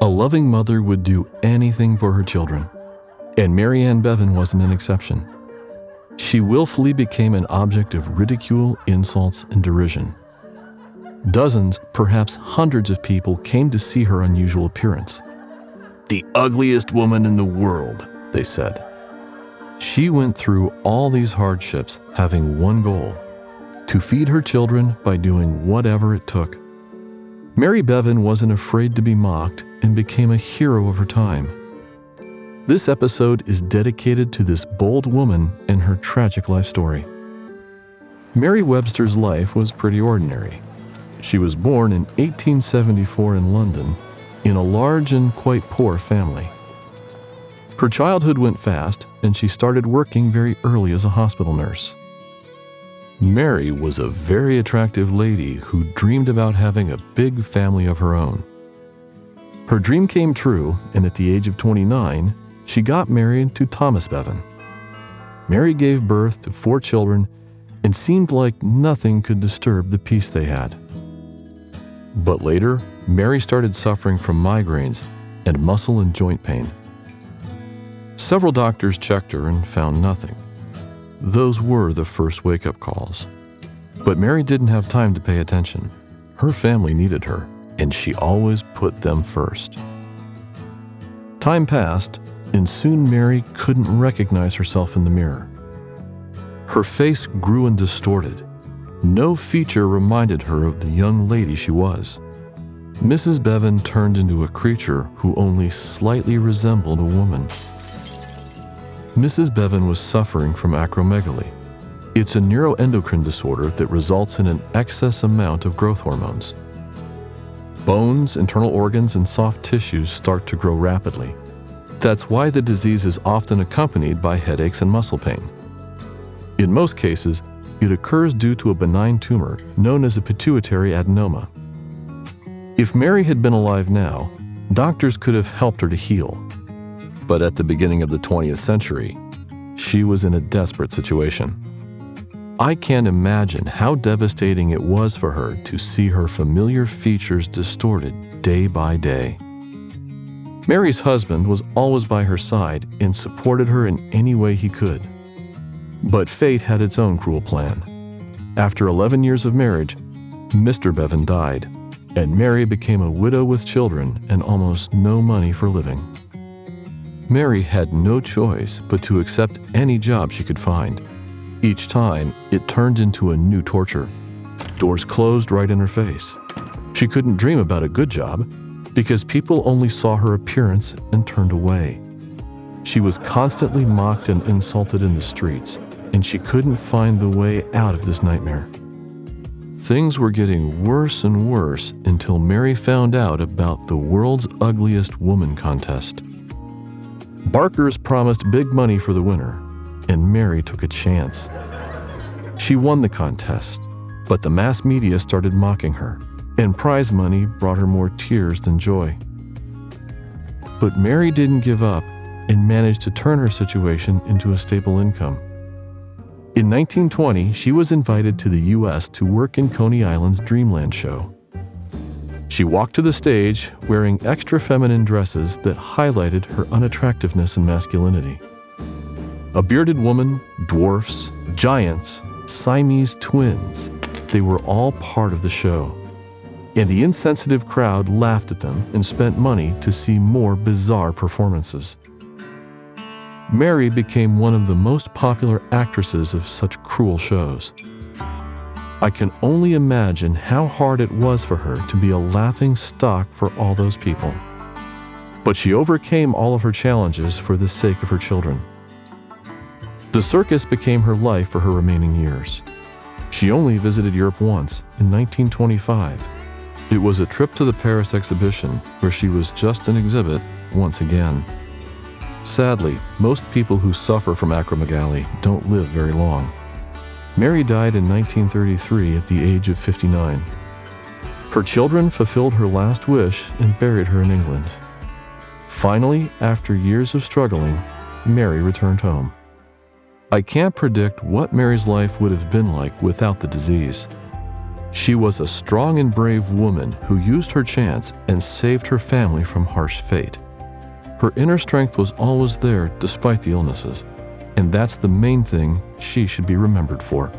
A loving mother would do anything for her children, and Mary Ann Bevan wasn't an exception. She willfully became an object of ridicule, insults, and derision. Dozens, perhaps hundreds of people came to see her unusual appearance. The ugliest woman in the world, they said. She went through all these hardships having one goal to feed her children by doing whatever it took. Mary Bevan wasn't afraid to be mocked and became a hero of her time. This episode is dedicated to this bold woman and her tragic life story. Mary Webster's life was pretty ordinary. She was born in 1874 in London in a large and quite poor family. Her childhood went fast, and she started working very early as a hospital nurse. Mary was a very attractive lady who dreamed about having a big family of her own. Her dream came true, and at the age of 29, she got married to Thomas Bevan. Mary gave birth to four children and seemed like nothing could disturb the peace they had. But later, Mary started suffering from migraines and muscle and joint pain. Several doctors checked her and found nothing. Those were the first wake up calls. But Mary didn't have time to pay attention. Her family needed her, and she always put them first. Time passed, and soon Mary couldn't recognize herself in the mirror. Her face grew and distorted. No feature reminded her of the young lady she was. Mrs. Bevan turned into a creature who only slightly resembled a woman. Mrs. Bevan was suffering from acromegaly. It's a neuroendocrine disorder that results in an excess amount of growth hormones. Bones, internal organs, and soft tissues start to grow rapidly. That's why the disease is often accompanied by headaches and muscle pain. In most cases, it occurs due to a benign tumor known as a pituitary adenoma. If Mary had been alive now, doctors could have helped her to heal. But at the beginning of the 20th century, she was in a desperate situation. I can't imagine how devastating it was for her to see her familiar features distorted day by day. Mary's husband was always by her side and supported her in any way he could. But fate had its own cruel plan. After 11 years of marriage, Mr. Bevan died and Mary became a widow with children and almost no money for living. Mary had no choice but to accept any job she could find. Each time, it turned into a new torture. Doors closed right in her face. She couldn't dream about a good job because people only saw her appearance and turned away. She was constantly mocked and insulted in the streets, and she couldn't find the way out of this nightmare. Things were getting worse and worse until Mary found out about the world's ugliest woman contest. Barker's promised big money for the winner, and Mary took a chance. She won the contest, but the mass media started mocking her, and prize money brought her more tears than joy. But Mary didn't give up and managed to turn her situation into a stable income. In 1920, she was invited to the U.S. to work in Coney Island's Dreamland show. She walked to the stage wearing extra feminine dresses that highlighted her unattractiveness and masculinity. A bearded woman, dwarfs, giants, Siamese twins, they were all part of the show. And the insensitive crowd laughed at them and spent money to see more bizarre performances. Mary became one of the most popular actresses of such cruel shows. I can only imagine how hard it was for her to be a laughing stock for all those people. But she overcame all of her challenges for the sake of her children. The circus became her life for her remaining years. She only visited Europe once, in 1925. It was a trip to the Paris exhibition, where she was just an exhibit once again. Sadly, most people who suffer from acromegaly don't live very long. Mary died in 1933 at the age of 59. Her children fulfilled her last wish and buried her in England. Finally, after years of struggling, Mary returned home. I can't predict what Mary's life would have been like without the disease. She was a strong and brave woman who used her chance and saved her family from harsh fate. Her inner strength was always there despite the illnesses. And that's the main thing she should be remembered for.